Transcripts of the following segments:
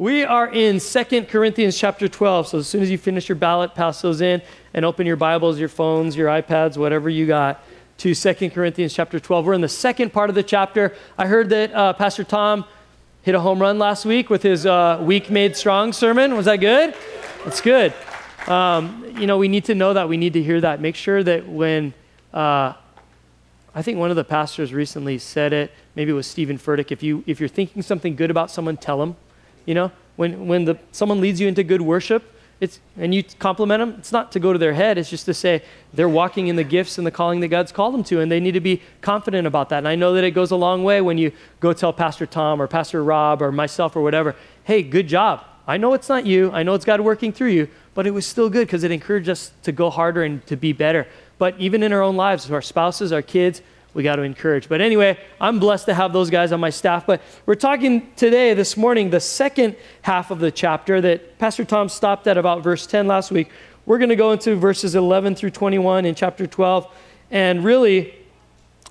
We are in 2 Corinthians chapter 12. So as soon as you finish your ballot, pass those in and open your Bibles, your phones, your iPads, whatever you got to 2 Corinthians chapter 12. We're in the second part of the chapter. I heard that uh, Pastor Tom hit a home run last week with his uh, Weak Made Strong sermon. Was that good? That's good. Um, you know, we need to know that. We need to hear that. Make sure that when, uh, I think one of the pastors recently said it, maybe it was Steven Furtick, if, you, if you're thinking something good about someone, tell them. You know, when, when the, someone leads you into good worship, it's, and you compliment them, it's not to go to their head, it's just to say they're walking in the gifts and the calling that God's called them to, and they need to be confident about that. And I know that it goes a long way when you go tell Pastor Tom or Pastor Rob or myself or whatever, hey, good job. I know it's not you, I know it's God working through you, but it was still good because it encouraged us to go harder and to be better. But even in our own lives, our spouses, our kids, we got to encourage. But anyway, I'm blessed to have those guys on my staff. But we're talking today, this morning, the second half of the chapter that Pastor Tom stopped at about verse 10 last week. We're going to go into verses 11 through 21 in chapter 12. And really,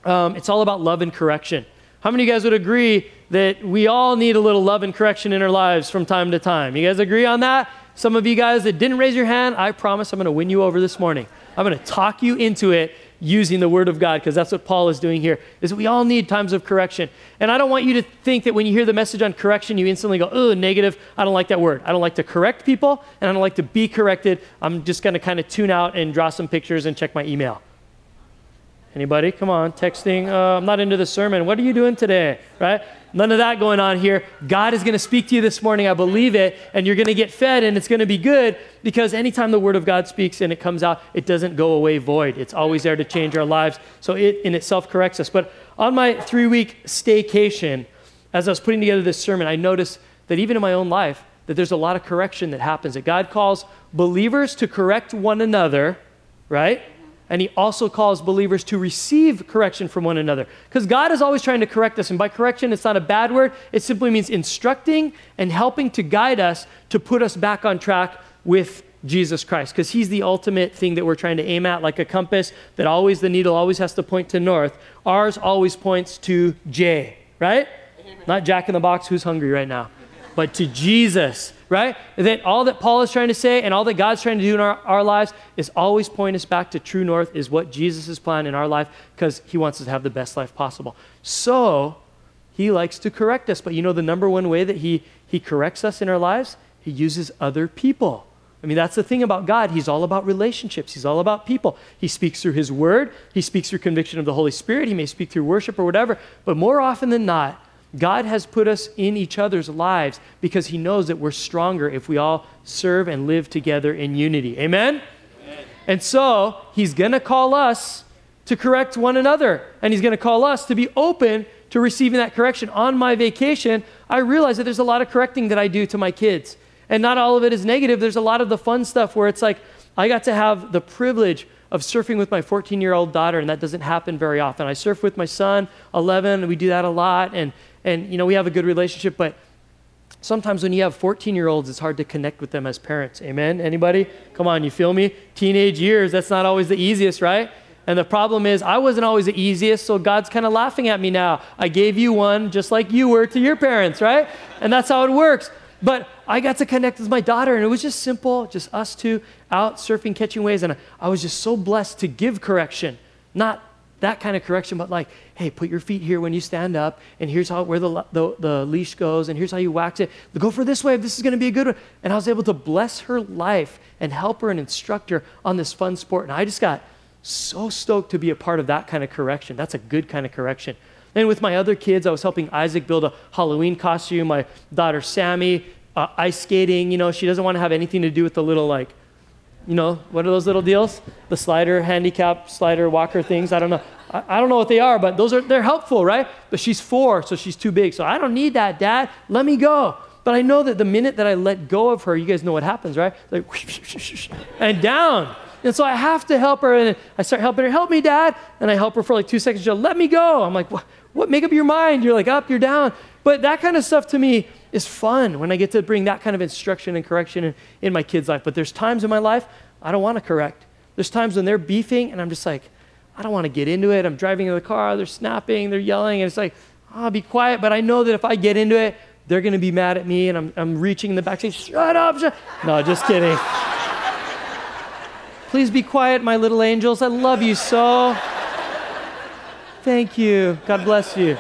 um, it's all about love and correction. How many of you guys would agree that we all need a little love and correction in our lives from time to time? You guys agree on that? Some of you guys that didn't raise your hand, I promise I'm going to win you over this morning. I'm going to talk you into it using the word of God because that's what Paul is doing here is we all need times of correction. And I don't want you to think that when you hear the message on correction you instantly go, "Oh, negative. I don't like that word. I don't like to correct people and I don't like to be corrected. I'm just going to kind of tune out and draw some pictures and check my email." Anybody? Come on, texting. Uh, I'm not into the sermon. What are you doing today? Right? None of that going on here. God is going to speak to you this morning. I believe it. And you're going to get fed and it's going to be good because anytime the word of God speaks and it comes out, it doesn't go away void. It's always there to change our lives. So it in itself corrects us. But on my three week staycation, as I was putting together this sermon, I noticed that even in my own life, that there's a lot of correction that happens. That God calls believers to correct one another, right? And he also calls believers to receive correction from one another. Because God is always trying to correct us. And by correction, it's not a bad word, it simply means instructing and helping to guide us to put us back on track with Jesus Christ. Because he's the ultimate thing that we're trying to aim at, like a compass that always, the needle always has to point to north. Ours always points to J, right? Not Jack in the Box, who's hungry right now, but to Jesus right? That all that Paul is trying to say and all that God's trying to do in our, our lives is always point us back to true north, is what Jesus' plan in our life, because he wants us to have the best life possible. So he likes to correct us. But you know the number one way that he, he corrects us in our lives? He uses other people. I mean, that's the thing about God. He's all about relationships. He's all about people. He speaks through His Word. He speaks through conviction of the Holy Spirit. He may speak through worship or whatever. But more often than not, God has put us in each other's lives because He knows that we're stronger if we all serve and live together in unity. Amen? Amen. And so He's going to call us to correct one another, and He's going to call us to be open to receiving that correction. On my vacation, I realized that there's a lot of correcting that I do to my kids. And not all of it is negative. There's a lot of the fun stuff where it's like, I got to have the privilege of surfing with my 14 year old daughter, and that doesn't happen very often. I surf with my son, 11, and we do that a lot. And and you know we have a good relationship but sometimes when you have 14 year olds it's hard to connect with them as parents. Amen? Anybody? Come on you feel me? Teenage years that's not always the easiest right? And the problem is i wasn't always the easiest so god's kind of laughing at me now. I gave you one just like you were to your parents right? And that's how it works. But i got to connect with my daughter and it was just simple just us two out surfing catching waves and i was just so blessed to give correction not that kind of correction, but like, hey, put your feet here when you stand up, and here's how where the, the, the leash goes, and here's how you wax it. Go for this way this is going to be a good one. And I was able to bless her life and help her and instruct her on this fun sport. And I just got so stoked to be a part of that kind of correction. That's a good kind of correction. And with my other kids, I was helping Isaac build a Halloween costume. My daughter Sammy, uh, ice skating. You know, she doesn't want to have anything to do with the little like you know, what are those little deals? The slider, handicap, slider, walker things. I don't know. I, I, don't know what they are, but those are they're helpful, right? But she's four, so she's too big. So I don't need that, Dad. Let me go. But I know that the minute that I let go of her, you guys know what happens, right? Like and down. And so I have to help her, and I start helping her. Help me, Dad. And I help her for like two seconds. She'll let me go. I'm like, what? What? Make up your mind. You're like up, you're down. But that kind of stuff to me is fun when I get to bring that kind of instruction and correction in, in my kids' life. But there's times in my life I don't want to correct. There's times when they're beefing and I'm just like, I don't want to get into it. I'm driving in the car, they're snapping, they're yelling, and it's like, I'll be quiet. But I know that if I get into it, they're going to be mad at me and I'm, I'm reaching in the back saying, shut up. Shut. No, just kidding. Please be quiet, my little angels. I love you so. Thank you. God bless you.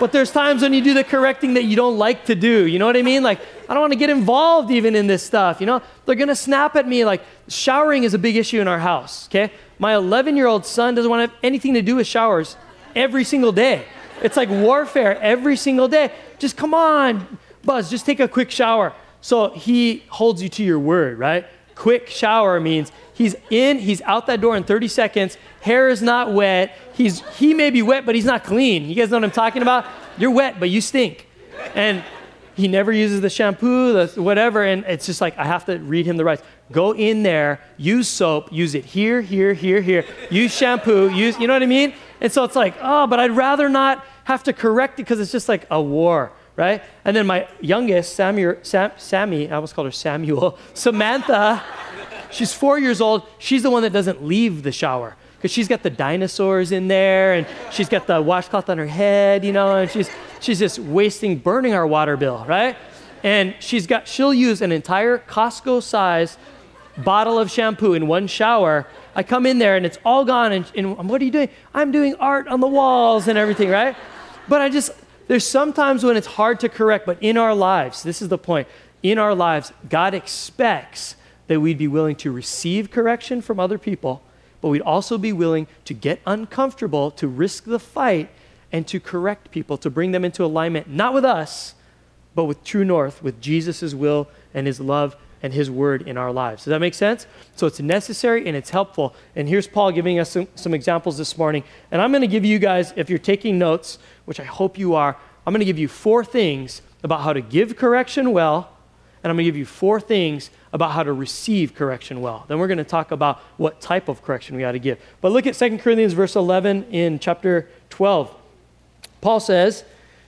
But there's times when you do the correcting that you don't like to do. You know what I mean? Like, I don't want to get involved even in this stuff. You know, they're going to snap at me. Like, showering is a big issue in our house, okay? My 11 year old son doesn't want to have anything to do with showers every single day. It's like warfare every single day. Just come on, Buzz, just take a quick shower. So he holds you to your word, right? Quick shower means he's in, he's out that door in 30 seconds, hair is not wet, he's, he may be wet, but he's not clean. You guys know what I'm talking about? You're wet, but you stink. And he never uses the shampoo, the whatever, and it's just like I have to read him the rights. Go in there, use soap, use it here, here, here, here. Use shampoo, use, you know what I mean? And so it's like, oh, but I'd rather not have to correct it because it's just like a war, right? And then my youngest, Samuel, Sam, Sammy, I almost called her Samuel, Samantha, she's four years old. She's the one that doesn't leave the shower because she's got the dinosaurs in there and she's got the washcloth on her head, you know, and she's, she's just wasting, burning our water bill, right? And she's got, she'll use an entire Costco size bottle of shampoo in one shower. I come in there and it's all gone. And, and what are you doing? I'm doing art on the walls and everything, right? But I just, there's sometimes when it's hard to correct, but in our lives, this is the point. In our lives, God expects that we'd be willing to receive correction from other people but we'd also be willing to get uncomfortable, to risk the fight, and to correct people, to bring them into alignment, not with us, but with true north, with Jesus' will and his love and his word in our lives. Does that make sense? So it's necessary and it's helpful. And here's Paul giving us some, some examples this morning. And I'm going to give you guys, if you're taking notes, which I hope you are, I'm going to give you four things about how to give correction well and I'm going to give you four things about how to receive correction well. Then we're going to talk about what type of correction we ought to give. But look at 2 Corinthians verse 11 in chapter 12. Paul says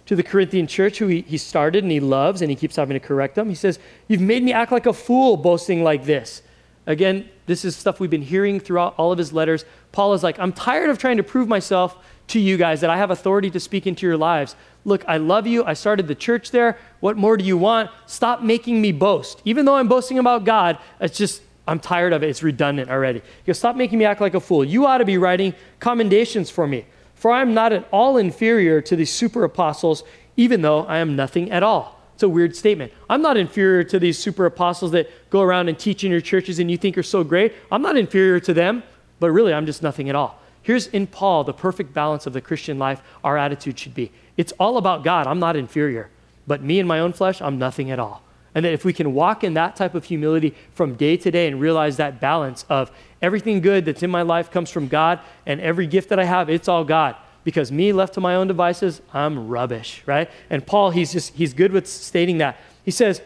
to the Corinthian church, who he, he started and he loves, and he keeps having to correct them, he says, You've made me act like a fool boasting like this. Again, this is stuff we've been hearing throughout all of his letters. Paul is like, I'm tired of trying to prove myself to you guys that I have authority to speak into your lives. Look, I love you. I started the church there. What more do you want? Stop making me boast. Even though I'm boasting about God, it's just, I'm tired of it. It's redundant already. Goes, Stop making me act like a fool. You ought to be writing commendations for me, for I am not at all inferior to these super apostles, even though I am nothing at all. It's a weird statement. I'm not inferior to these super apostles that go around and teach in your churches and you think are so great. I'm not inferior to them, but really, I'm just nothing at all. Here's in Paul the perfect balance of the Christian life our attitude should be. It's all about God. I'm not inferior. But me and my own flesh, I'm nothing at all. And that if we can walk in that type of humility from day to day and realize that balance of everything good that's in my life comes from God and every gift that I have, it's all God. Because me left to my own devices, I'm rubbish, right? And Paul, he's just, he's good with stating that. He says,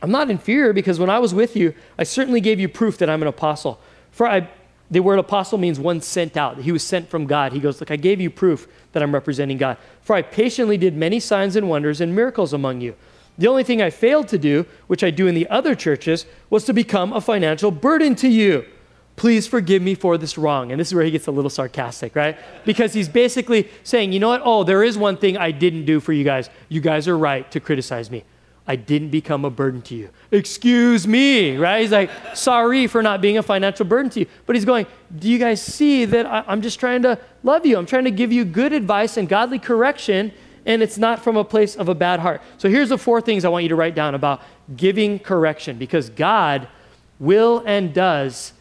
I'm not inferior because when I was with you, I certainly gave you proof that I'm an apostle. For I the word apostle means one sent out. He was sent from God. He goes, Look, I gave you proof that I'm representing God. For I patiently did many signs and wonders and miracles among you. The only thing I failed to do, which I do in the other churches, was to become a financial burden to you. Please forgive me for this wrong. And this is where he gets a little sarcastic, right? Because he's basically saying, you know what? Oh, there is one thing I didn't do for you guys. You guys are right to criticize me. I didn't become a burden to you. Excuse me, right? He's like, sorry for not being a financial burden to you. But he's going, do you guys see that I, am just trying to love you? I'm trying to give you good advice and godly correction, and it's not from a place of a bad heart. So here's the four things I want you to write down about giving correction, because God will and does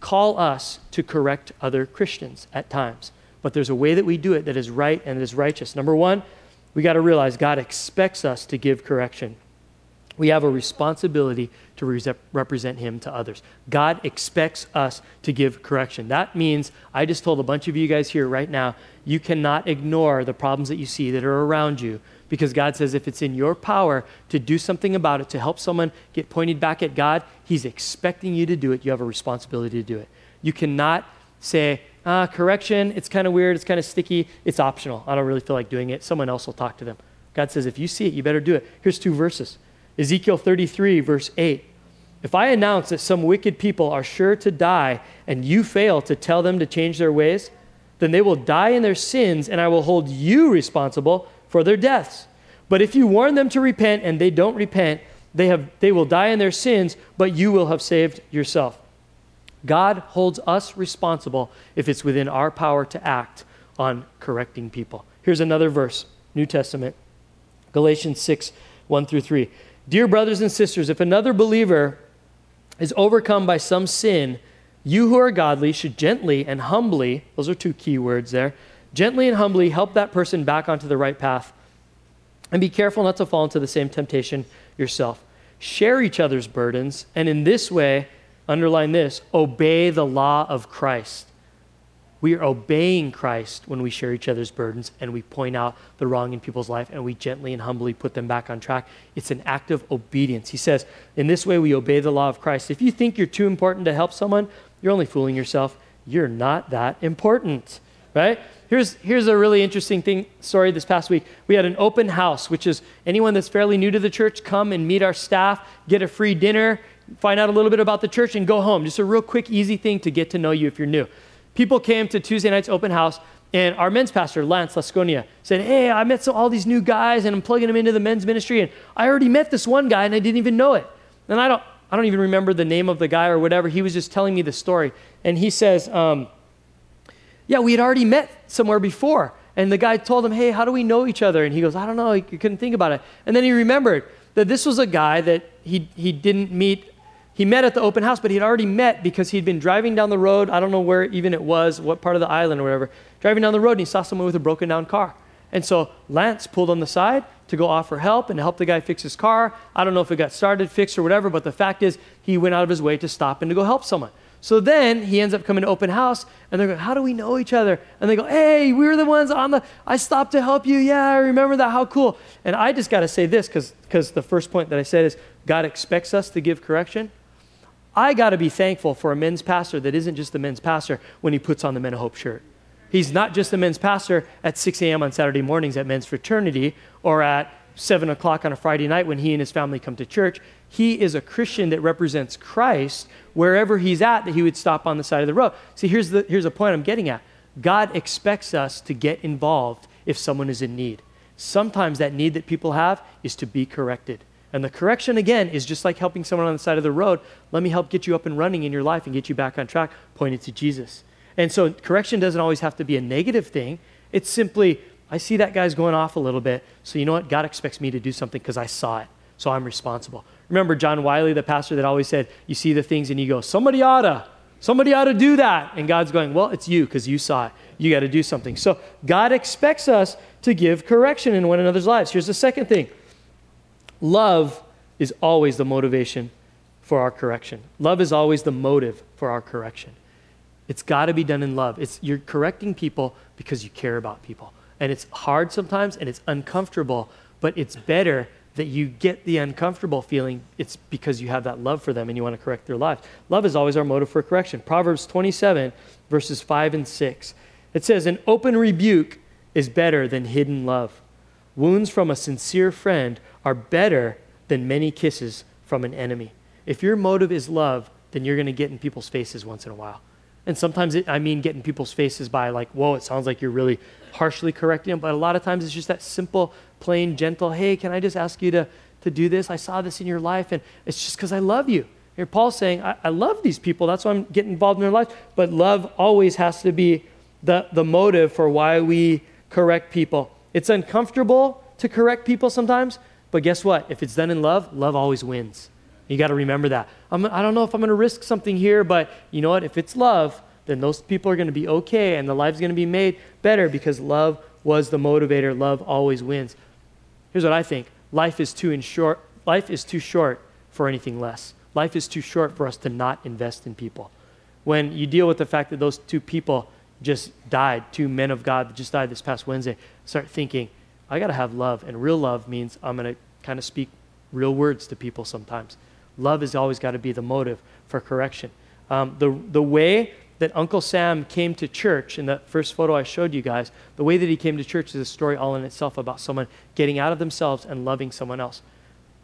call us to correct other Christians at times. But there's a way that we do it that is right and that is righteous. Number one, we got to realize God expects us to give correction we have a responsibility to re- represent him to others. God expects us to give correction. That means, I just told a bunch of you guys here right now, you cannot ignore the problems that you see that are around you because God says if it's in your power to do something about it, to help someone get pointed back at God, He's expecting you to do it. You have a responsibility to do it. You cannot say, ah, correction, it's kind of weird, it's kind of sticky, it's optional. I don't really feel like doing it. Someone else will talk to them. God says, if you see it, you better do it. Here's two verses. Ezekiel 33, verse 8. If I announce that some wicked people are sure to die and you fail to tell them to change their ways, then they will die in their sins and I will hold you responsible for their deaths. But if you warn them to repent and they don't repent, they, have, they will die in their sins, but you will have saved yourself. God holds us responsible if it's within our power to act on correcting people. Here's another verse, New Testament, Galatians 6 1 through 3. Dear brothers and sisters, if another believer is overcome by some sin, you who are godly should gently and humbly, those are two key words there, gently and humbly help that person back onto the right path. And be careful not to fall into the same temptation yourself. Share each other's burdens, and in this way, underline this, obey the law of Christ. We are obeying Christ when we share each other's burdens and we point out the wrong in people's life and we gently and humbly put them back on track. It's an act of obedience. He says, in this way, we obey the law of Christ. If you think you're too important to help someone, you're only fooling yourself. You're not that important, right? Here's, here's a really interesting thing, Sorry, this past week. We had an open house, which is anyone that's fairly new to the church, come and meet our staff, get a free dinner, find out a little bit about the church, and go home. Just a real quick, easy thing to get to know you if you're new people came to Tuesday night's open house, and our men's pastor, Lance Lasconia, said, Hey, I met some, all these new guys, and I'm plugging them into the men's ministry, and I already met this one guy, and I didn't even know it. And I don't, I don't even remember the name of the guy or whatever. He was just telling me the story. And he says, um, Yeah, we had already met somewhere before. And the guy told him, Hey, how do we know each other? And he goes, I don't know. He couldn't think about it. And then he remembered that this was a guy that he, he didn't meet he met at the open house, but he had already met because he'd been driving down the road. I don't know where even it was, what part of the island or whatever. Driving down the road, and he saw someone with a broken down car. And so Lance pulled on the side to go offer help and help the guy fix his car. I don't know if it got started, fixed, or whatever, but the fact is, he went out of his way to stop and to go help someone. So then he ends up coming to open house, and they're going, How do we know each other? And they go, Hey, we were the ones on the, I stopped to help you. Yeah, I remember that. How cool. And I just got to say this because the first point that I said is God expects us to give correction. I got to be thankful for a men's pastor that isn't just a men's pastor when he puts on the Men of Hope shirt. He's not just a men's pastor at 6 a.m. on Saturday mornings at men's fraternity or at 7 o'clock on a Friday night when he and his family come to church. He is a Christian that represents Christ wherever he's at, that he would stop on the side of the road. See, here's the, here's the point I'm getting at God expects us to get involved if someone is in need. Sometimes that need that people have is to be corrected. And the correction, again, is just like helping someone on the side of the road. Let me help get you up and running in your life and get you back on track, pointed to Jesus. And so correction doesn't always have to be a negative thing. It's simply, I see that guy's going off a little bit. So you know what? God expects me to do something because I saw it. So I'm responsible. Remember John Wiley, the pastor that always said, You see the things and you go, Somebody oughta. Somebody ought to do that. And God's going, Well, it's you because you saw it. You got to do something. So God expects us to give correction in one another's lives. Here's the second thing Love is always the motivation for our correction. Love is always the motive for our correction. It's got to be done in love. It's you're correcting people because you care about people. And it's hard sometimes and it's uncomfortable, but it's better that you get the uncomfortable feeling. It's because you have that love for them and you want to correct their lives. Love is always our motive for correction. Proverbs 27 verses 5 and 6. It says an open rebuke is better than hidden love. Wounds from a sincere friend are better than many kisses from an enemy. If your motive is love, then you're going to get in people's faces once in a while. And sometimes it, I mean get in people's faces by like, whoa, it sounds like you're really harshly correcting them. But a lot of times it's just that simple, plain, gentle, hey, can I just ask you to, to do this? I saw this in your life, and it's just because I love you. Here, Paul's saying, I, I love these people. That's why I'm getting involved in their lives. But love always has to be the, the motive for why we correct people. It's uncomfortable to correct people sometimes, but guess what? If it's done in love, love always wins. You got to remember that. I'm, I don't know if I'm going to risk something here, but you know what? If it's love, then those people are going to be okay and the life's going to be made better because love was the motivator. Love always wins. Here's what I think life is too, short, life is too short for anything less. Life is too short for us to not invest in people. When you deal with the fact that those two people just died, two men of God that just died this past Wednesday, start thinking, I got to have love. And real love means I'm going to kind of speak real words to people sometimes. Love has always got to be the motive for correction. Um, the, the way that Uncle Sam came to church in that first photo I showed you guys, the way that he came to church is a story all in itself about someone getting out of themselves and loving someone else.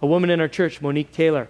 A woman in our church, Monique Taylor,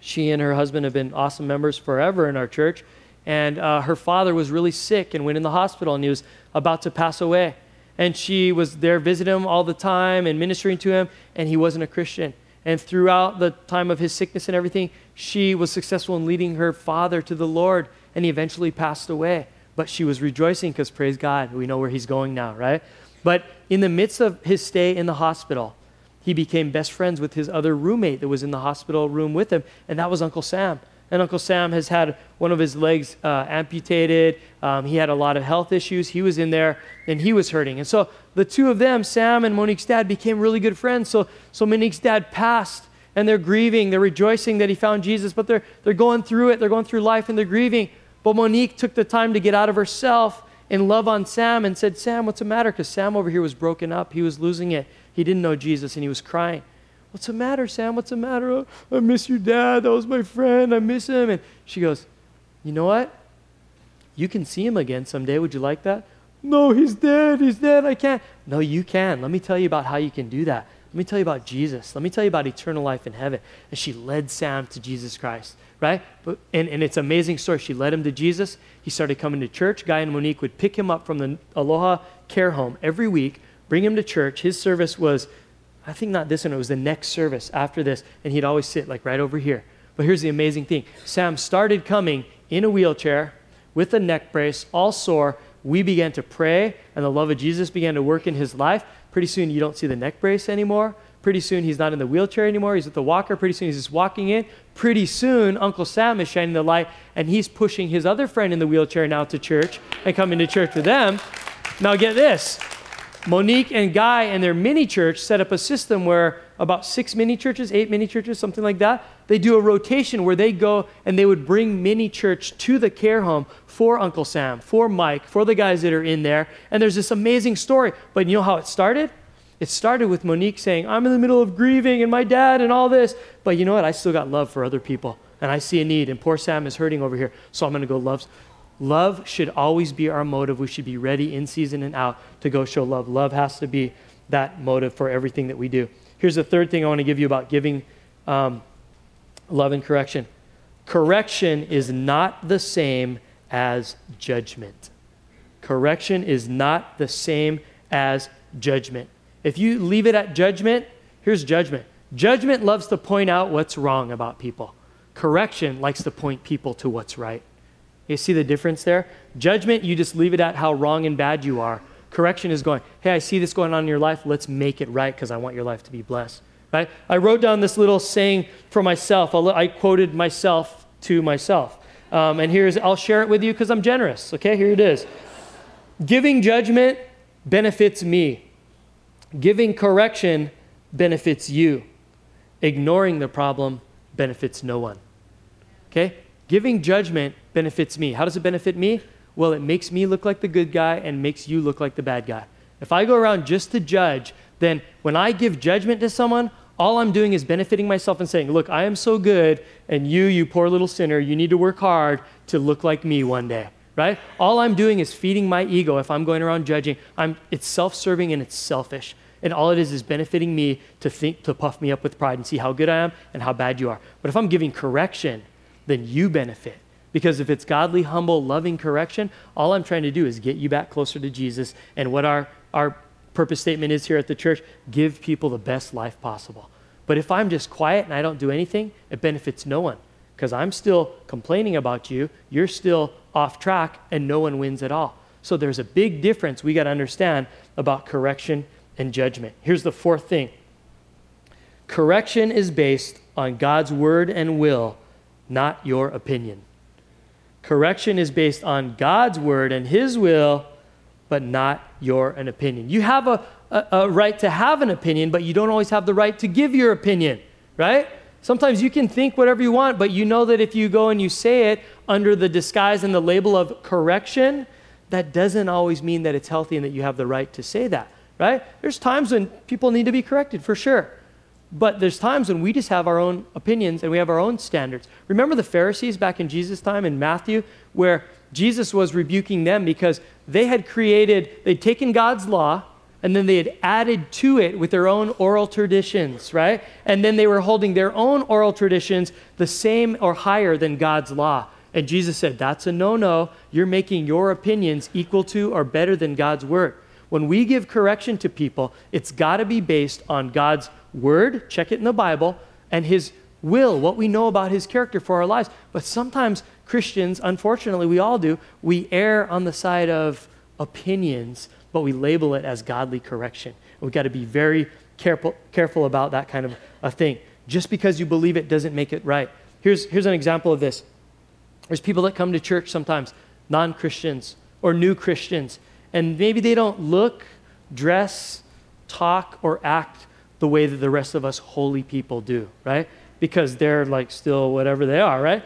she and her husband have been awesome members forever in our church. And uh, her father was really sick and went in the hospital and he was about to pass away. And she was there visiting him all the time and ministering to him, and he wasn't a Christian. And throughout the time of his sickness and everything, she was successful in leading her father to the Lord, and he eventually passed away. But she was rejoicing because, praise God, we know where he's going now, right? But in the midst of his stay in the hospital, he became best friends with his other roommate that was in the hospital room with him, and that was Uncle Sam. And Uncle Sam has had one of his legs uh, amputated. Um, he had a lot of health issues. He was in there and he was hurting. And so the two of them, Sam and Monique's dad, became really good friends. So, so Monique's dad passed and they're grieving. They're rejoicing that he found Jesus, but they're, they're going through it. They're going through life and they're grieving. But Monique took the time to get out of herself and love on Sam and said, Sam, what's the matter? Because Sam over here was broken up. He was losing it. He didn't know Jesus and he was crying. What's the matter, Sam? What's the matter? Oh, I miss your dad. That was my friend. I miss him. And she goes, You know what? You can see him again someday. Would you like that? No, he's dead. He's dead. I can't. No, you can. Let me tell you about how you can do that. Let me tell you about Jesus. Let me tell you about eternal life in heaven. And she led Sam to Jesus Christ, right? But, and, and it's an amazing story. She led him to Jesus. He started coming to church. Guy and Monique would pick him up from the Aloha care home every week, bring him to church. His service was I think not this one, it was the next service after this, and he'd always sit like right over here. But here's the amazing thing Sam started coming in a wheelchair with a neck brace, all sore. We began to pray, and the love of Jesus began to work in his life. Pretty soon, you don't see the neck brace anymore. Pretty soon, he's not in the wheelchair anymore. He's with the walker. Pretty soon, he's just walking in. Pretty soon, Uncle Sam is shining the light, and he's pushing his other friend in the wheelchair now to church and coming to church with them. Now, get this Monique and Guy and their mini church set up a system where about six mini churches, eight mini churches, something like that, they do a rotation where they go and they would bring mini church to the care home for Uncle Sam, for Mike, for the guys that are in there. And there's this amazing story. But you know how it started? It started with Monique saying, I'm in the middle of grieving and my dad and all this. But you know what? I still got love for other people. And I see a need. And poor Sam is hurting over here. So I'm going to go love Love should always be our motive. We should be ready in season and out to go show love. Love has to be that motive for everything that we do. Here's the third thing I want to give you about giving um, love and correction correction is not the same as judgment. Correction is not the same as judgment. If you leave it at judgment, here's judgment. Judgment loves to point out what's wrong about people. Correction likes to point people to what's right. You see the difference there? Judgment, you just leave it at how wrong and bad you are. Correction is going, hey, I see this going on in your life. Let's make it right because I want your life to be blessed. Right? I wrote down this little saying for myself. I quoted myself to myself. Um, and here's, I'll share it with you because I'm generous. Okay, here it is. Giving judgment benefits me, giving correction benefits you, ignoring the problem benefits no one. Okay? Giving judgment benefits me. How does it benefit me? Well, it makes me look like the good guy and makes you look like the bad guy. If I go around just to judge, then when I give judgment to someone, all I'm doing is benefiting myself and saying, Look, I am so good, and you, you poor little sinner, you need to work hard to look like me one day, right? All I'm doing is feeding my ego if I'm going around judging. I'm, it's self serving and it's selfish. And all it is is benefiting me to think, to puff me up with pride and see how good I am and how bad you are. But if I'm giving correction, then you benefit. Because if it's godly, humble, loving correction, all I'm trying to do is get you back closer to Jesus. And what our, our purpose statement is here at the church give people the best life possible. But if I'm just quiet and I don't do anything, it benefits no one. Because I'm still complaining about you, you're still off track, and no one wins at all. So there's a big difference we got to understand about correction and judgment. Here's the fourth thing correction is based on God's word and will not your opinion. Correction is based on God's word and His will, but not your an opinion. You have a, a, a, right to have an opinion, but you don't always have the right to give your opinion, right? Sometimes you can think whatever you want, but you know that if you go and you say it under the disguise and the label of correction, that doesn't always mean that it's healthy and that you have the right to say that, right? There's times when people need to be corrected, for sure. But there's times when we just have our own opinions and we have our own standards. Remember the Pharisees back in Jesus' time in Matthew, where Jesus was rebuking them because they had created, they'd taken God's law and then they had added to it with their own oral traditions, right? And then they were holding their own oral traditions the same or higher than God's law. And Jesus said, That's a no no. You're making your opinions equal to or better than God's word. when we give correction to people, it's got to be based on God's word, check it in the Bible, and his will, what we know about his character for our lives. But sometimes Christians, unfortunately, we all do, we err on the side of opinions, but we label it as godly correction. We've got to be very careful, careful about that kind of a thing. Just because you believe it doesn't make it right. Here's, here's an example of this. There's people that come to church sometimes, non Christians or new Christians, and maybe they don't look, dress, talk, or act the way that the rest of us holy people do, right? Because they're like still whatever they are, right?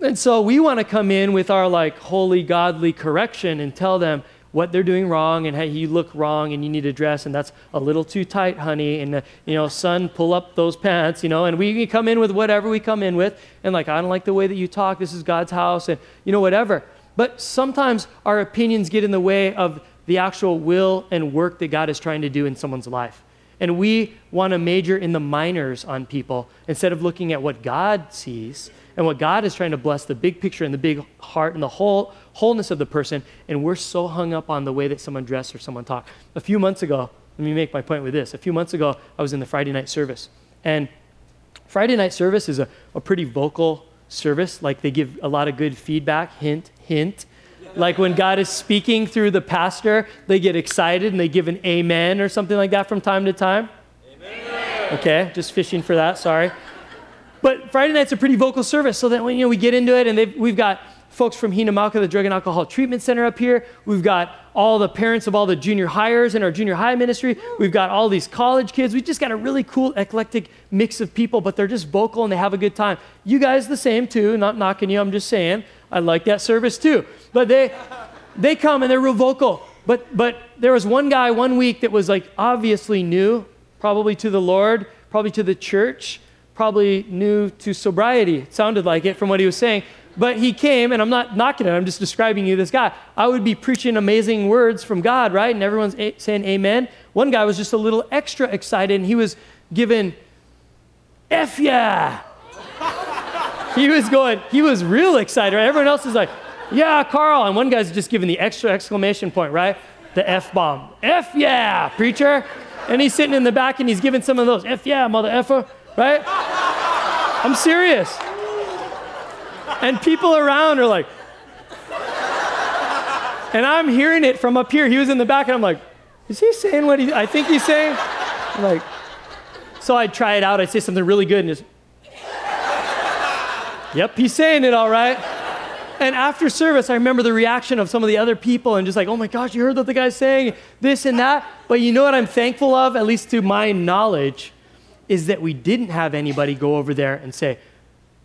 And so we want to come in with our like holy, godly correction and tell them, what they're doing wrong and hey, you look wrong and you need to dress and that's a little too tight, honey. And, uh, you know, son, pull up those pants, you know, and we can come in with whatever we come in with. And like, I don't like the way that you talk. This is God's house and, you know, whatever. But sometimes our opinions get in the way of the actual will and work that God is trying to do in someone's life. And we want to major in the minors on people instead of looking at what God sees and what God is trying to bless the big picture and the big heart and the whole wholeness of the person. And we're so hung up on the way that someone dressed or someone talked. A few months ago, let me make my point with this. A few months ago, I was in the Friday night service. And Friday night service is a, a pretty vocal service. Like they give a lot of good feedback, hint, hint. Like when God is speaking through the pastor, they get excited and they give an amen or something like that from time to time. Amen. Okay, just fishing for that, sorry. But Friday night's a pretty vocal service, so that when you know we get into it, and we've got folks from Hina Mauka, the Drug and Alcohol Treatment Center up here. We've got all the parents of all the junior hires in our junior high ministry. We've got all these college kids. We've just got a really cool, eclectic mix of people, but they're just vocal and they have a good time. You guys the same too, not knocking you, I'm just saying. I like that service too. But they they come and they're real vocal. But but there was one guy one week that was like obviously new, probably to the Lord, probably to the church probably new to sobriety. It sounded like it from what he was saying. But he came, and I'm not knocking it, I'm just describing you this guy. I would be preaching amazing words from God, right? And everyone's a- saying amen. One guy was just a little extra excited, and he was given, F yeah. he was going, he was real excited. Right? Everyone else is like, yeah, Carl. And one guy's just giving the extra exclamation point, right? The F bomb. F yeah, preacher. And he's sitting in the back and he's giving some of those, F yeah, mother effer right? I'm serious. And people around are like, and I'm hearing it from up here. He was in the back, and I'm like, is he saying what he, I think he's saying? I'm like, so I'd try it out. I'd say something really good, and just, yep, he's saying it all right. And after service, I remember the reaction of some of the other people, and just like, oh my gosh, you heard what the guy's saying, this and that. But you know what I'm thankful of, at least to my knowledge? is that we didn't have anybody go over there and say,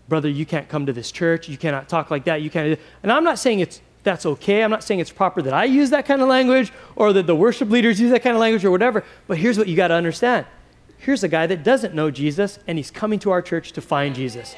brother, you can't come to this church. You cannot talk like that. You can't. And I'm not saying it's that's okay. I'm not saying it's proper that I use that kind of language or that the worship leaders use that kind of language or whatever. But here's what you got to understand. Here's a guy that doesn't know Jesus and he's coming to our church to find Jesus.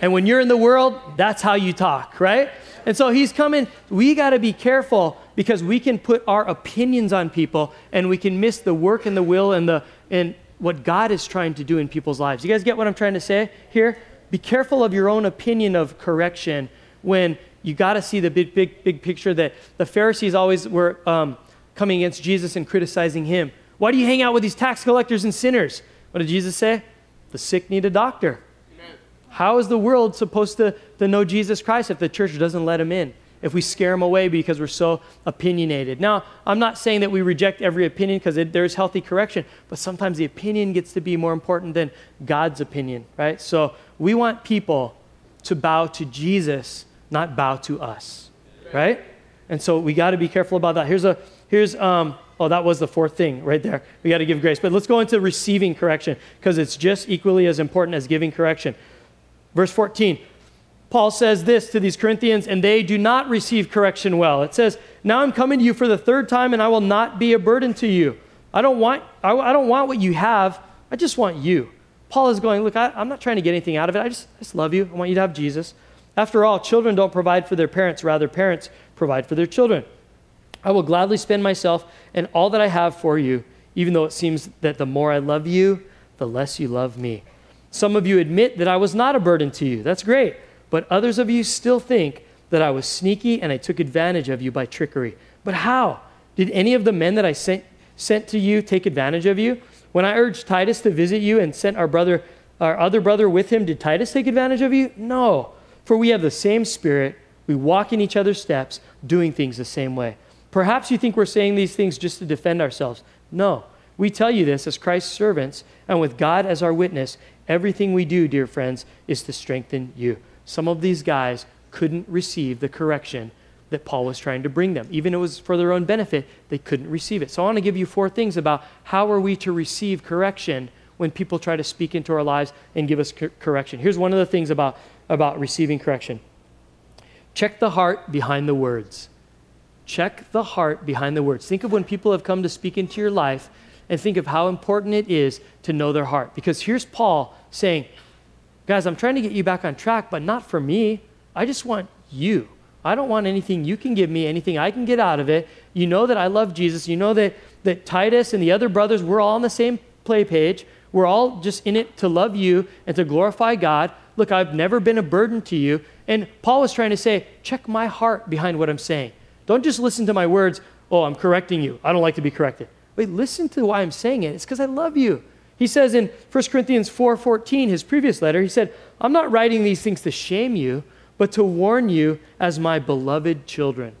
And when you're in the world, that's how you talk, right? And so he's coming. We got to be careful because we can put our opinions on people and we can miss the work and the will and the and what God is trying to do in people's lives. You guys get what I'm trying to say here? Be careful of your own opinion of correction when you got to see the big, big, big picture that the Pharisees always were um, coming against Jesus and criticizing him. Why do you hang out with these tax collectors and sinners? What did Jesus say? The sick need a doctor. Amen. How is the world supposed to, to know Jesus Christ if the church doesn't let him in? If we scare them away because we're so opinionated. Now, I'm not saying that we reject every opinion because there's healthy correction, but sometimes the opinion gets to be more important than God's opinion, right? So we want people to bow to Jesus, not bow to us, right? And so we got to be careful about that. Here's a, here's, um, oh, that was the fourth thing right there. We got to give grace. But let's go into receiving correction because it's just equally as important as giving correction. Verse 14 Paul says this to these Corinthians, and they do not receive correction well. It says, Now I'm coming to you for the third time, and I will not be a burden to you. I don't want, I, I don't want what you have, I just want you. Paul is going, Look, I, am not trying to get anything out of it. I just, I just love you. I want you to have Jesus. After all, children don't provide for their parents, rather, parents provide for their children. I will gladly spend myself and all that I have for you, even though it seems that the more I love you, the less you love me. Some of you admit that I was not a burden to you. That's great. But others of you still think that I was sneaky and I took advantage of you by trickery. But how? Did any of the men that I sent, sent to you take advantage of you? When I urged Titus to visit you and sent our brother, our other brother with him, did Titus take advantage of you? No. For we have the same spirit. We walk in each other's steps, doing things the same way. Perhaps you think we're saying these things just to defend ourselves. No. We tell you this as Christ's servants, and with God as our witness, everything we do, dear friends, is to strengthen you. Some of these guys couldn't receive the correction that Paul was trying to bring them. Even if it was for their own benefit, they couldn't receive it. So I want to give you four things about how are we to receive correction when people try to speak into our lives and give us cor- correction. Here's one of the things about, about receiving correction. Check the heart behind the words. Check the heart behind the words. Think of when people have come to speak into your life and think of how important it is to know their heart. Because here's Paul saying, Guys, I'm trying to get you back on track, but not for me. I just want you. I don't want anything you can give me, anything I can get out of it. You know that I love Jesus. You know that, that Titus and the other brothers, we're all on the same play page. We're all just in it to love you and to glorify God. Look, I've never been a burden to you. And Paul was trying to say, check my heart behind what I'm saying. Don't just listen to my words, oh, I'm correcting you. I don't like to be corrected. Wait, listen to why I'm saying it. It's because I love you. He says in 1 Corinthians 4:14, his previous letter, he said, I'm not writing these things to shame you, but to warn you as my beloved children.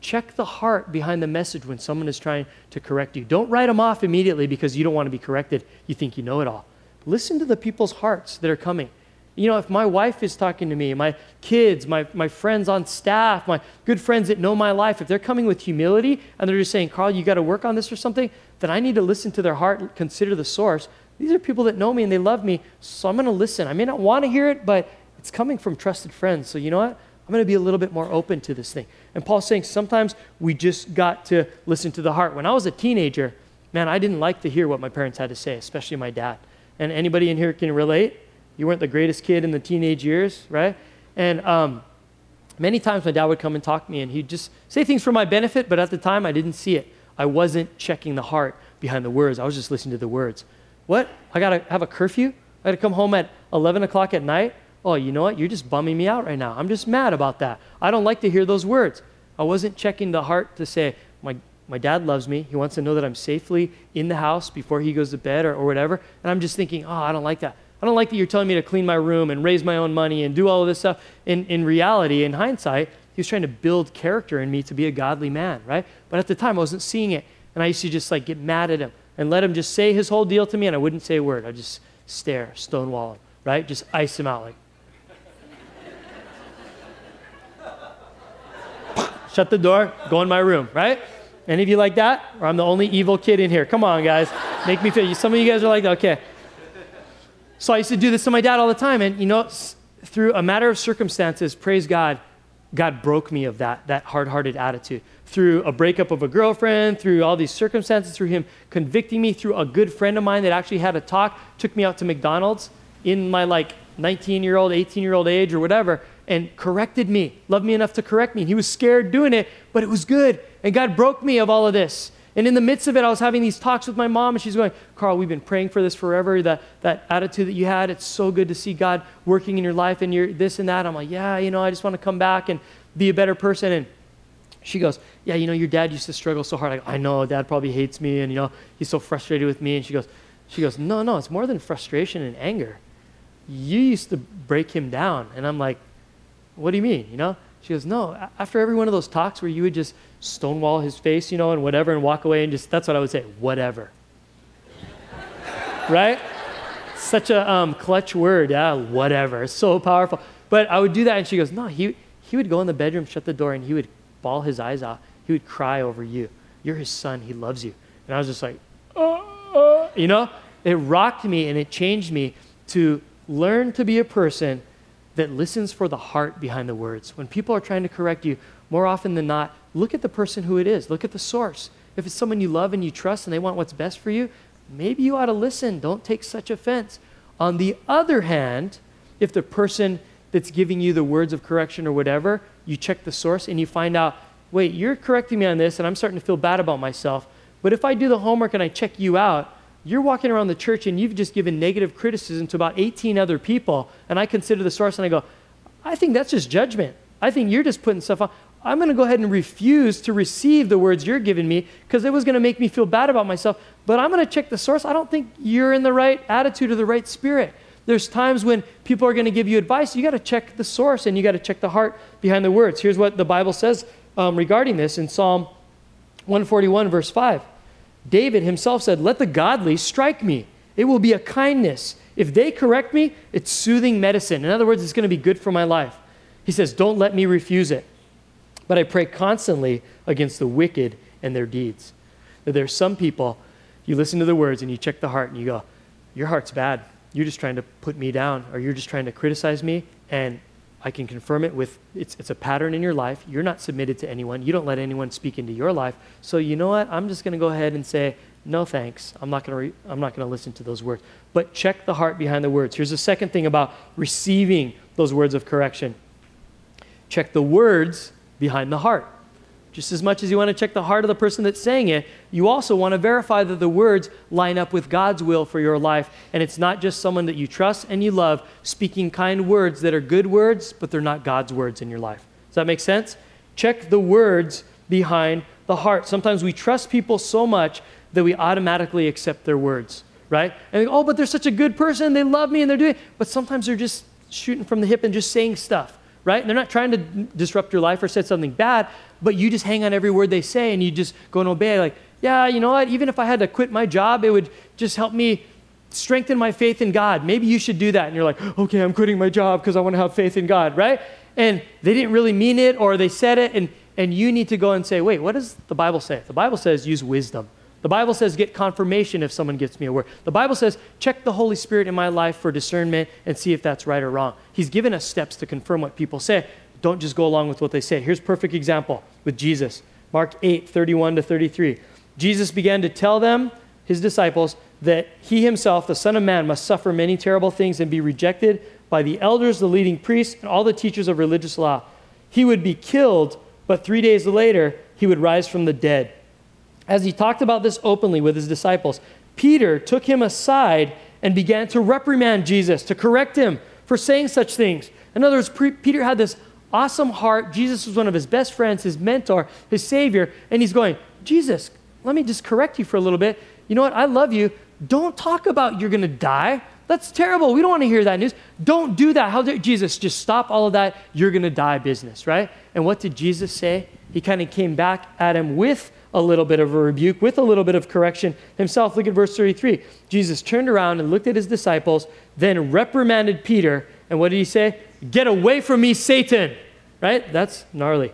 Check the heart behind the message when someone is trying to correct you. Don't write them off immediately because you don't want to be corrected. You think you know it all. Listen to the people's hearts that are coming. You know, if my wife is talking to me, my kids, my, my friends on staff, my good friends that know my life, if they're coming with humility and they're just saying, Carl, you got to work on this or something, then I need to listen to their heart, and consider the source. These are people that know me and they love me, so I'm going to listen. I may not want to hear it, but it's coming from trusted friends. So you know what? I'm going to be a little bit more open to this thing. And Paul's saying sometimes we just got to listen to the heart. When I was a teenager, man, I didn't like to hear what my parents had to say, especially my dad. And anybody in here can relate? You weren't the greatest kid in the teenage years, right? And um, many times my dad would come and talk to me, and he'd just say things for my benefit, but at the time I didn't see it. I wasn't checking the heart behind the words. I was just listening to the words. What? I got to have a curfew? I got to come home at 11 o'clock at night? oh, you know what? You're just bumming me out right now. I'm just mad about that. I don't like to hear those words. I wasn't checking the heart to say, my, my dad loves me. He wants to know that I'm safely in the house before he goes to bed or, or whatever. And I'm just thinking, oh, I don't like that. I don't like that you're telling me to clean my room and raise my own money and do all of this stuff. In, in reality, in hindsight, he was trying to build character in me to be a godly man, right? But at the time, I wasn't seeing it. And I used to just like get mad at him and let him just say his whole deal to me, and I wouldn't say a word. I'd just stare, stonewall him, right? Just ice him out like, shut the door, go in my room, right? Any of you like that? Or I'm the only evil kid in here? Come on, guys. Make me feel. Some of you guys are like, okay. So I used to do this to my dad all the time. And, you know, through a matter of circumstances, praise God, God broke me of that, that hard hearted attitude. Through a breakup of a girlfriend, through all these circumstances, through him convicting me, through a good friend of mine that actually had a talk, took me out to McDonald's in my like 19 year old, 18 year old age or whatever and corrected me, loved me enough to correct me. He was scared doing it, but it was good. And God broke me of all of this. And in the midst of it, I was having these talks with my mom, and she's going, Carl, we've been praying for this forever. That, that attitude that you had, it's so good to see God working in your life and your this and that. I'm like, yeah, you know, I just want to come back and be a better person. And she goes, yeah, you know, your dad used to struggle so hard. I, go, I know, dad probably hates me, and, you know, he's so frustrated with me. And she goes, she goes, no, no, it's more than frustration and anger. You used to break him down. And I'm like, what do you mean? You know? She goes, No, after every one of those talks where you would just stonewall his face, you know, and whatever, and walk away and just, that's what I would say, whatever. right? Such a um, clutch word, yeah, whatever. So powerful. But I would do that, and she goes, No, he, he would go in the bedroom, shut the door, and he would bawl his eyes out. He would cry over you. You're his son, he loves you. And I was just like, uh, uh, you know? It rocked me and it changed me to learn to be a person that listens for the heart behind the words. When people are trying to correct you, more often than not, look at the person who it is, look at the source. If it's someone you love and you trust and they want what's best for you, maybe you ought to listen. Don't take such offense. On the other hand, if the person that's giving you the words of correction or whatever, you check the source and you find out, wait, you're correcting me on this and I'm starting to feel bad about myself. But if I do the homework and I check you out, you're walking around the church and you've just given negative criticism to about 18 other people, and I consider the source and I go, I think that's just judgment. I think you're just putting stuff on. I'm going to go ahead and refuse to receive the words you're giving me because it was going to make me feel bad about myself. But I'm going to check the source. I don't think you're in the right attitude or the right spirit. There's times when people are going to give you advice. You got to check the source and you got to check the heart behind the words. Here's what the Bible says um, regarding this in Psalm 141, verse 5. David himself said, Let the godly strike me. It will be a kindness. If they correct me, it's soothing medicine. In other words, it's going to be good for my life. He says, Don't let me refuse it. But I pray constantly against the wicked and their deeds. That there are some people, you listen to the words and you check the heart and you go, Your heart's bad you're just trying to put me down or you're just trying to criticize me and I can confirm it with it's, it's a pattern in your life. You're not submitted to anyone. You don't let anyone speak into your life. So you know what? I'm just going to go ahead and say, no thanks. I'm not going to I'm not going to listen to those words. But check the heart behind the words. Here's the second thing about receiving those words of correction. Check the words behind the heart. Just as much as you want to check the heart of the person that's saying it, you also want to verify that the words line up with God's will for your life. And it's not just someone that you trust and you love speaking kind words that are good words, but they're not God's words in your life. Does that make sense? Check the words behind the heart. Sometimes we trust people so much that we automatically accept their words, right? And oh, but they're such a good person, they love me and they're doing, but sometimes they're just shooting from the hip and just saying stuff right? They're not trying to disrupt your life or say something bad, but you just hang on every word they say and you just go and obey. Like, yeah, you know what? Even if I had to quit my job, it would just help me strengthen my faith in God. Maybe you should do that. And you're like, okay, I'm quitting my job because I want to have faith in God, right? And they didn't really mean it or they said it, and, and you need to go and say, wait, what does the Bible say? The Bible says use wisdom. The Bible says get confirmation if someone gets me a word. The Bible says check the Holy Spirit in my life for discernment and see if that's right or wrong. He's given us steps to confirm what people say. Don't just go along with what they say. Here's perfect example with Jesus. Mark 8, 31 to 33. Jesus began to tell them, his disciples, that he himself, the Son of Man, must suffer many terrible things and be rejected by the elders, the leading priests, and all the teachers of religious law. He would be killed, but three days later, he would rise from the dead. As he talked about this openly with his disciples, Peter took him aside and began to reprimand Jesus, to correct him for saying such things. In other words, Peter had this awesome heart. Jesus was one of his best friends, his mentor, his savior. And he's going, Jesus, let me just correct you for a little bit. You know what? I love you. Don't talk about you're going to die. That's terrible. We don't want to hear that news. Don't do that. How dare Jesus just stop all of that you're going to die business, right? And what did Jesus say? He kind of came back at him with a little bit of a rebuke, with a little bit of correction himself. Look at verse 33. Jesus turned around and looked at his disciples, then reprimanded Peter. And what did he say? Get away from me, Satan. Right? That's gnarly.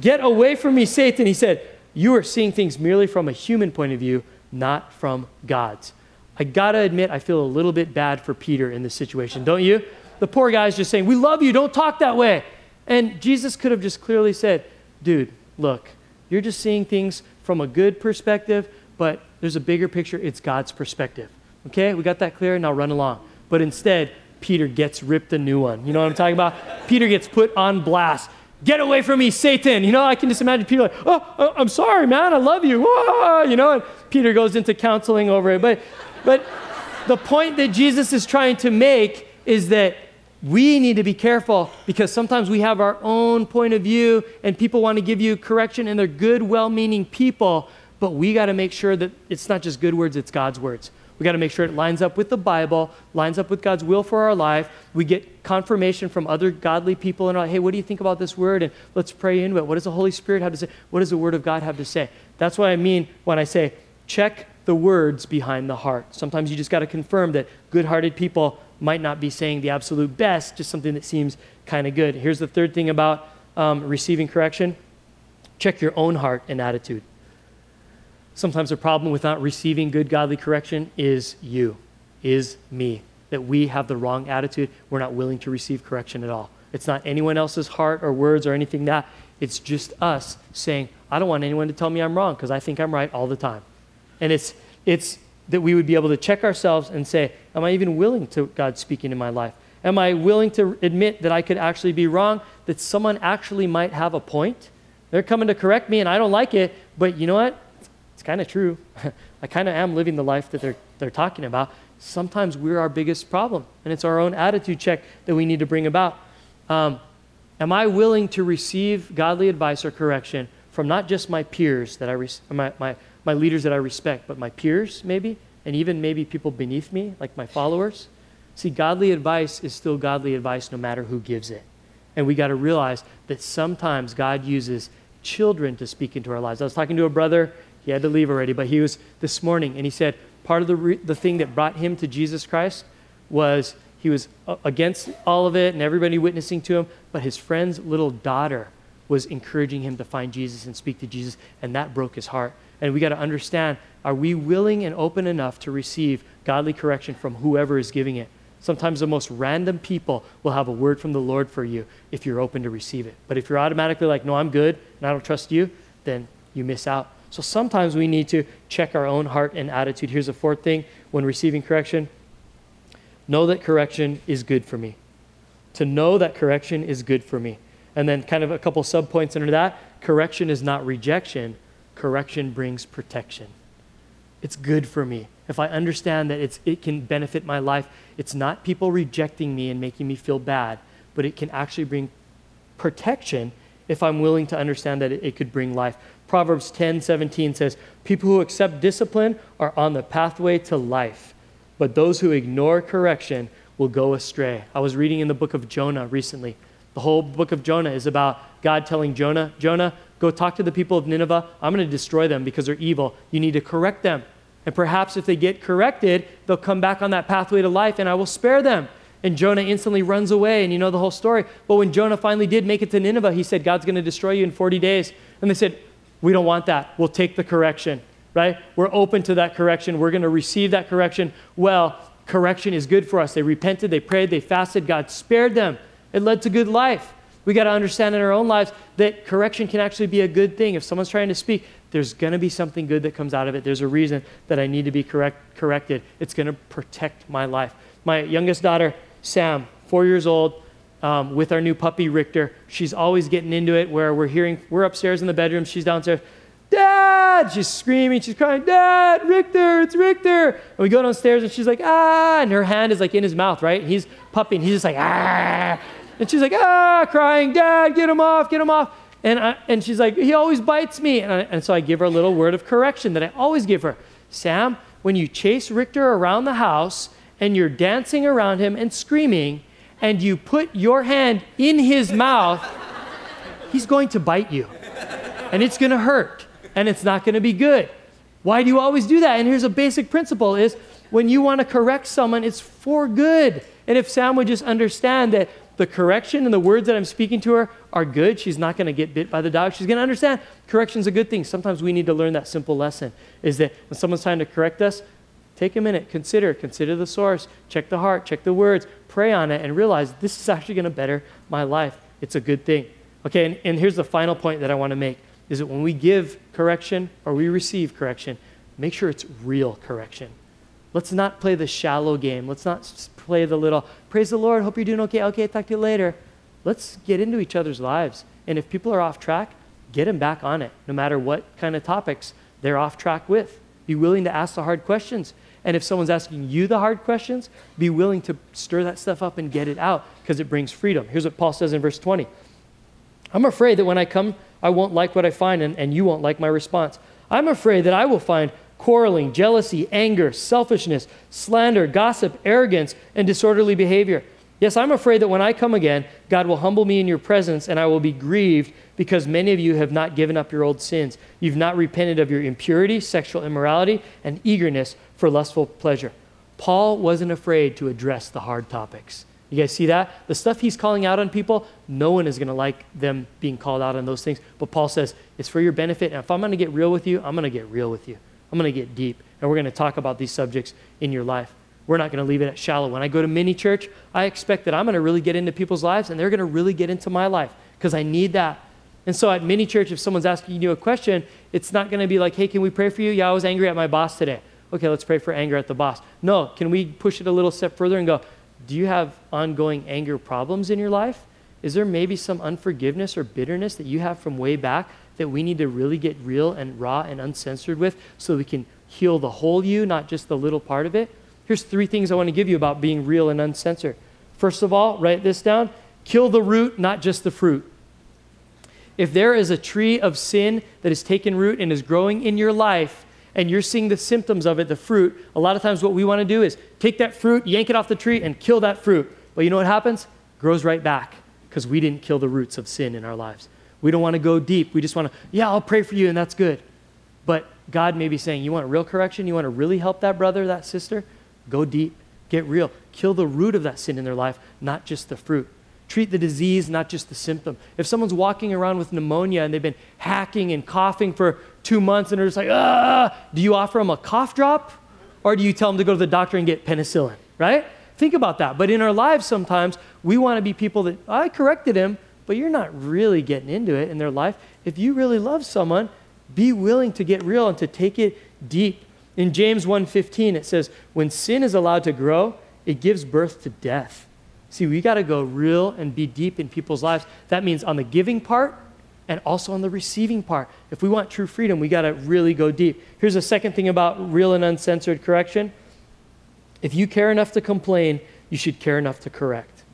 Get away from me, Satan. He said, You are seeing things merely from a human point of view, not from God's. I gotta admit, I feel a little bit bad for Peter in this situation, don't you? The poor guy's just saying, We love you, don't talk that way. And Jesus could have just clearly said, Dude, look, you're just seeing things from a good perspective, but there's a bigger picture. It's God's perspective. Okay, we got that clear? Now run along. But instead, Peter gets ripped a new one. You know what I'm talking about? Peter gets put on blast. Get away from me, Satan. You know, I can just imagine Peter like, oh, oh I'm sorry, man. I love you. Ah, you know, and Peter goes into counseling over it. But, but the point that Jesus is trying to make is that we need to be careful because sometimes we have our own point of view and people want to give you correction and they're good, well meaning people, but we got to make sure that it's not just good words, it's God's words. We got to make sure it lines up with the Bible, lines up with God's will for our life. We get confirmation from other godly people and hey, what do you think about this word? And let's pray into it. What does the Holy Spirit have to say? What does the Word of God have to say? That's what I mean when I say check the words behind the heart. Sometimes you just got to confirm that good hearted people might not be saying the absolute best, just something that seems kind of good. Here's the third thing about um, receiving correction check your own heart and attitude. Sometimes the problem with not receiving good godly correction is you, is me. That we have the wrong attitude. We're not willing to receive correction at all. It's not anyone else's heart or words or anything that. It's just us saying, I don't want anyone to tell me I'm wrong because I think I'm right all the time. And it's, it's that we would be able to check ourselves and say, Am I even willing to God speaking in my life? Am I willing to admit that I could actually be wrong, that someone actually might have a point? They're coming to correct me and I don't like it, but you know what? It's kind of true. I kind of am living the life that they're, they're talking about. Sometimes we're our biggest problem, and it's our own attitude check that we need to bring about. Um, Am I willing to receive godly advice or correction from not just my peers that I res- my, my, my leaders that I respect, but my peers maybe, and even maybe people beneath me, like my followers? See, godly advice is still godly advice no matter who gives it. And we got to realize that sometimes God uses children to speak into our lives. I was talking to a brother, he had to leave already, but he was this morning, and he said part of the, re- the thing that brought him to Jesus Christ was he was against all of it and everybody witnessing to him, but his friend's little daughter was encouraging him to find Jesus and speak to Jesus, and that broke his heart. And we got to understand are we willing and open enough to receive godly correction from whoever is giving it? Sometimes the most random people will have a word from the Lord for you if you're open to receive it. But if you're automatically like, no, I'm good and I don't trust you, then you miss out. So sometimes we need to check our own heart and attitude. Here's a fourth thing when receiving correction know that correction is good for me. To know that correction is good for me. And then, kind of a couple subpoints under that correction is not rejection, correction brings protection. It's good for me if I understand that it's, it can benefit my life, it's not people rejecting me and making me feel bad, but it can actually bring protection if I'm willing to understand that it, it could bring life. Proverbs 10 17 says, People who accept discipline are on the pathway to life, but those who ignore correction will go astray. I was reading in the book of Jonah recently. The whole book of Jonah is about God telling Jonah, Jonah, go talk to the people of Nineveh. I'm going to destroy them because they're evil. You need to correct them. And perhaps if they get corrected, they'll come back on that pathway to life and I will spare them. And Jonah instantly runs away, and you know the whole story. But when Jonah finally did make it to Nineveh, he said, God's going to destroy you in 40 days. And they said, We don't want that. We'll take the correction, right? We're open to that correction. We're going to receive that correction. Well, correction is good for us. They repented, they prayed, they fasted. God spared them. It led to good life. We got to understand in our own lives that correction can actually be a good thing. If someone's trying to speak, there's going to be something good that comes out of it. There's a reason that I need to be correct, corrected. It's going to protect my life. My youngest daughter, Sam, four years old, um, with our new puppy, Richter, she's always getting into it where we're hearing, we're upstairs in the bedroom, she's downstairs. Dad! She's screaming, she's crying, Dad, Richter, it's Richter. And we go downstairs and she's like, ah, and her hand is like in his mouth, right? he's pupping, he's just like, ah. And she's like, ah, crying, Dad, get him off, get him off. And, I, and she's like, he always bites me. And, I, and so I give her a little word of correction that I always give her. Sam, when you chase Richter around the house and you're dancing around him and screaming, and you put your hand in his mouth, he's going to bite you. And it's going to hurt. And it's not going to be good. Why do you always do that? And here's a basic principle is when you want to correct someone, it's for good. And if Sam would just understand that the correction and the words that I'm speaking to her are good. She's not going to get bit by the dog. She's going to understand correction's a good thing. Sometimes we need to learn that simple lesson is that when someone's trying to correct us, take a minute, consider, consider the source, check the heart, check the words, pray on it, and realize this is actually going to better my life. It's a good thing. Okay, and, and here's the final point that I want to make is that when we give correction or we receive correction, make sure it's real correction. Let's not play the shallow game. Let's not play the little, praise the Lord, hope you're doing okay, okay, talk to you later. Let's get into each other's lives. And if people are off track, get them back on it, no matter what kind of topics they're off track with. Be willing to ask the hard questions. And if someone's asking you the hard questions, be willing to stir that stuff up and get it out because it brings freedom. Here's what Paul says in verse 20 I'm afraid that when I come, I won't like what I find and, and you won't like my response. I'm afraid that I will find quarreling, jealousy, anger, selfishness, slander, gossip, arrogance, and disorderly behavior. Yes, I'm afraid that when I come again, God will humble me in your presence and I will be grieved because many of you have not given up your old sins. You've not repented of your impurity, sexual immorality, and eagerness for lustful pleasure. Paul wasn't afraid to address the hard topics. You guys see that? The stuff he's calling out on people, no one is going to like them being called out on those things. But Paul says, it's for your benefit. And if I'm going to get real with you, I'm going to get real with you. I'm going to get deep, and we're going to talk about these subjects in your life. We're not going to leave it at shallow. When I go to mini church, I expect that I'm going to really get into people's lives, and they're going to really get into my life because I need that. And so at mini church, if someone's asking you a question, it's not going to be like, hey, can we pray for you? Yeah, I was angry at my boss today. Okay, let's pray for anger at the boss. No, can we push it a little step further and go, do you have ongoing anger problems in your life? Is there maybe some unforgiveness or bitterness that you have from way back that we need to really get real and raw and uncensored with so we can heal the whole you, not just the little part of it? Here's three things I want to give you about being real and uncensored. First of all, write this down Kill the root, not just the fruit. If there is a tree of sin that has taken root and is growing in your life, and you're seeing the symptoms of it, the fruit, a lot of times what we want to do is take that fruit, yank it off the tree, and kill that fruit. But you know what happens? It grows right back because we didn't kill the roots of sin in our lives. We don't want to go deep. We just want to, yeah, I'll pray for you, and that's good. But God may be saying, you want real correction? You want to really help that brother, that sister? Go deep. Get real. Kill the root of that sin in their life, not just the fruit. Treat the disease, not just the symptom. If someone's walking around with pneumonia and they've been hacking and coughing for two months and they're just like, ah, do you offer them a cough drop? Or do you tell them to go to the doctor and get penicillin, right? Think about that. But in our lives, sometimes we want to be people that, I corrected him, but you're not really getting into it in their life. If you really love someone, be willing to get real and to take it deep. In James 1:15 it says, "When sin is allowed to grow, it gives birth to death." See, we got to go real and be deep in people's lives. That means on the giving part and also on the receiving part. If we want true freedom, we got to really go deep. Here's a second thing about real and uncensored correction. If you care enough to complain, you should care enough to correct.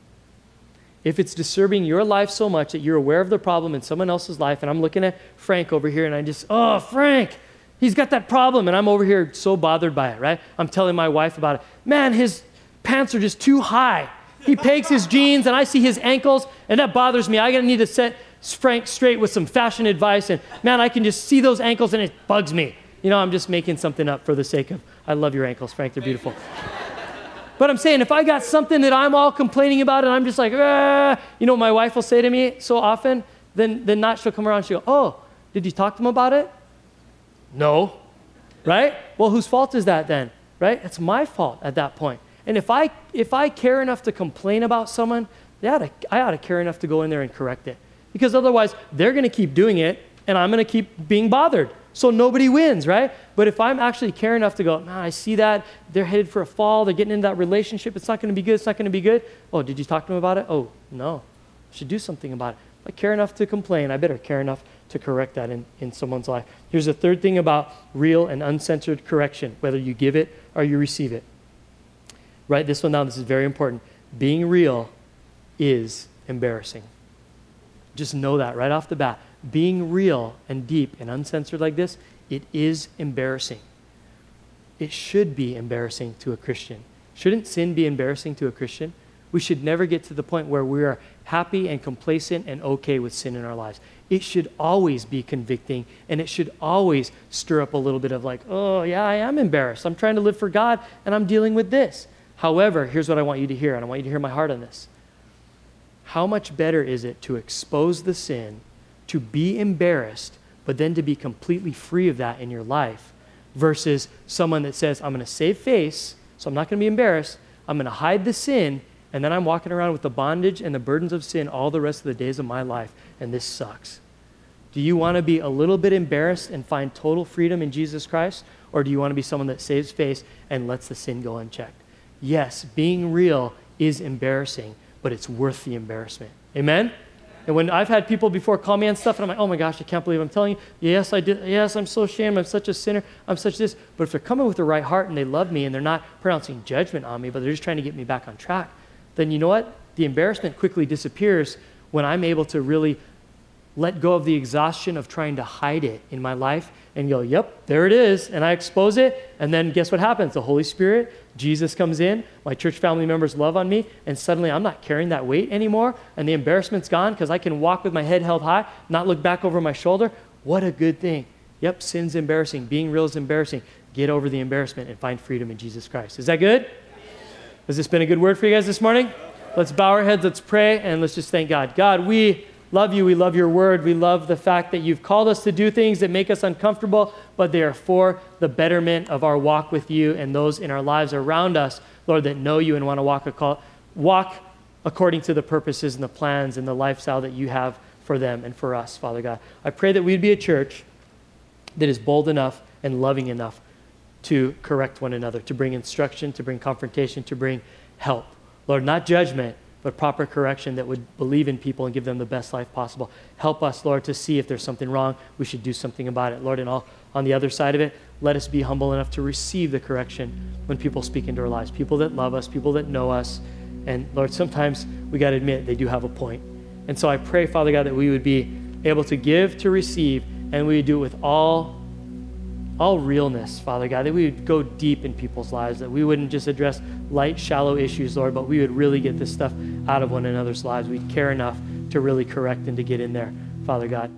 If it's disturbing your life so much that you're aware of the problem in someone else's life, and I'm looking at Frank over here and I just, oh, Frank, he's got that problem, and I'm over here so bothered by it, right? I'm telling my wife about it. Man, his pants are just too high. He pegs his jeans, and I see his ankles, and that bothers me. I gotta need to set Frank straight with some fashion advice, and man, I can just see those ankles, and it bugs me. You know, I'm just making something up for the sake of, I love your ankles, Frank, they're beautiful. But I'm saying, if I got something that I'm all complaining about, and I'm just like, ah, you know, my wife will say to me so often, then, then not she'll come around, she'll go, oh, did you talk to him about it? No. Right? Well, whose fault is that then? Right? It's my fault at that point. And if I, if I care enough to complain about someone, ought to, I ought to care enough to go in there and correct it. Because otherwise, they're going to keep doing it, and I'm going to keep being bothered. So nobody wins, right? But if I'm actually care enough to go, man, I see that, they're headed for a fall, they're getting into that relationship, it's not going to be good, it's not going to be good. Oh, did you talk to them about it? Oh, no. I should do something about it. If I care enough to complain, I better care enough to correct that in, in someone's life. Here's the third thing about real and uncensored correction, whether you give it or you receive it. Write this one down. This is very important. Being real is embarrassing. Just know that right off the bat. Being real and deep and uncensored like this, it is embarrassing. It should be embarrassing to a Christian. Shouldn't sin be embarrassing to a Christian? We should never get to the point where we are happy and complacent and okay with sin in our lives. It should always be convicting and it should always stir up a little bit of like, oh, yeah, I am embarrassed. I'm trying to live for God and I'm dealing with this. However, here's what I want you to hear, and I want you to hear my heart on this. How much better is it to expose the sin, to be embarrassed, but then to be completely free of that in your life, versus someone that says, I'm going to save face, so I'm not going to be embarrassed, I'm going to hide the sin, and then I'm walking around with the bondage and the burdens of sin all the rest of the days of my life, and this sucks. Do you want to be a little bit embarrassed and find total freedom in Jesus Christ? Or do you want to be someone that saves face and lets the sin go unchecked? yes, being real is embarrassing, but it's worth the embarrassment. Amen? And when I've had people before call me on stuff, and I'm like, oh my gosh, I can't believe I'm telling you. Yes, I did. Yes, I'm so ashamed. I'm such a sinner. I'm such this. But if they're coming with the right heart and they love me and they're not pronouncing judgment on me, but they're just trying to get me back on track, then you know what? The embarrassment quickly disappears when I'm able to really let go of the exhaustion of trying to hide it in my life and go, yep, there it is. And I expose it. And then guess what happens? The Holy Spirit, Jesus comes in, my church family members love on me, and suddenly I'm not carrying that weight anymore. And the embarrassment's gone because I can walk with my head held high, not look back over my shoulder. What a good thing. Yep, sin's embarrassing. Being real is embarrassing. Get over the embarrassment and find freedom in Jesus Christ. Is that good? Has this been a good word for you guys this morning? Let's bow our heads, let's pray, and let's just thank God. God, we love you. We love your word. We love the fact that you've called us to do things that make us uncomfortable, but they are for the betterment of our walk with you and those in our lives around us, Lord, that know you and want to walk, walk according to the purposes and the plans and the lifestyle that you have for them and for us, Father God. I pray that we'd be a church that is bold enough and loving enough to correct one another, to bring instruction, to bring confrontation, to bring help. Lord, not judgment but proper correction that would believe in people and give them the best life possible. Help us, Lord, to see if there's something wrong, we should do something about it. Lord, and all, on the other side of it, let us be humble enough to receive the correction when people speak into our lives. People that love us, people that know us, And Lord, sometimes we got to admit they do have a point. And so I pray, Father God, that we would be able to give, to receive, and we do it with all all realness, Father God, that we would go deep in people's lives, that we wouldn't just address light, shallow issues, Lord, but we would really get this stuff out of one another's lives. We'd care enough to really correct and to get in there, Father God.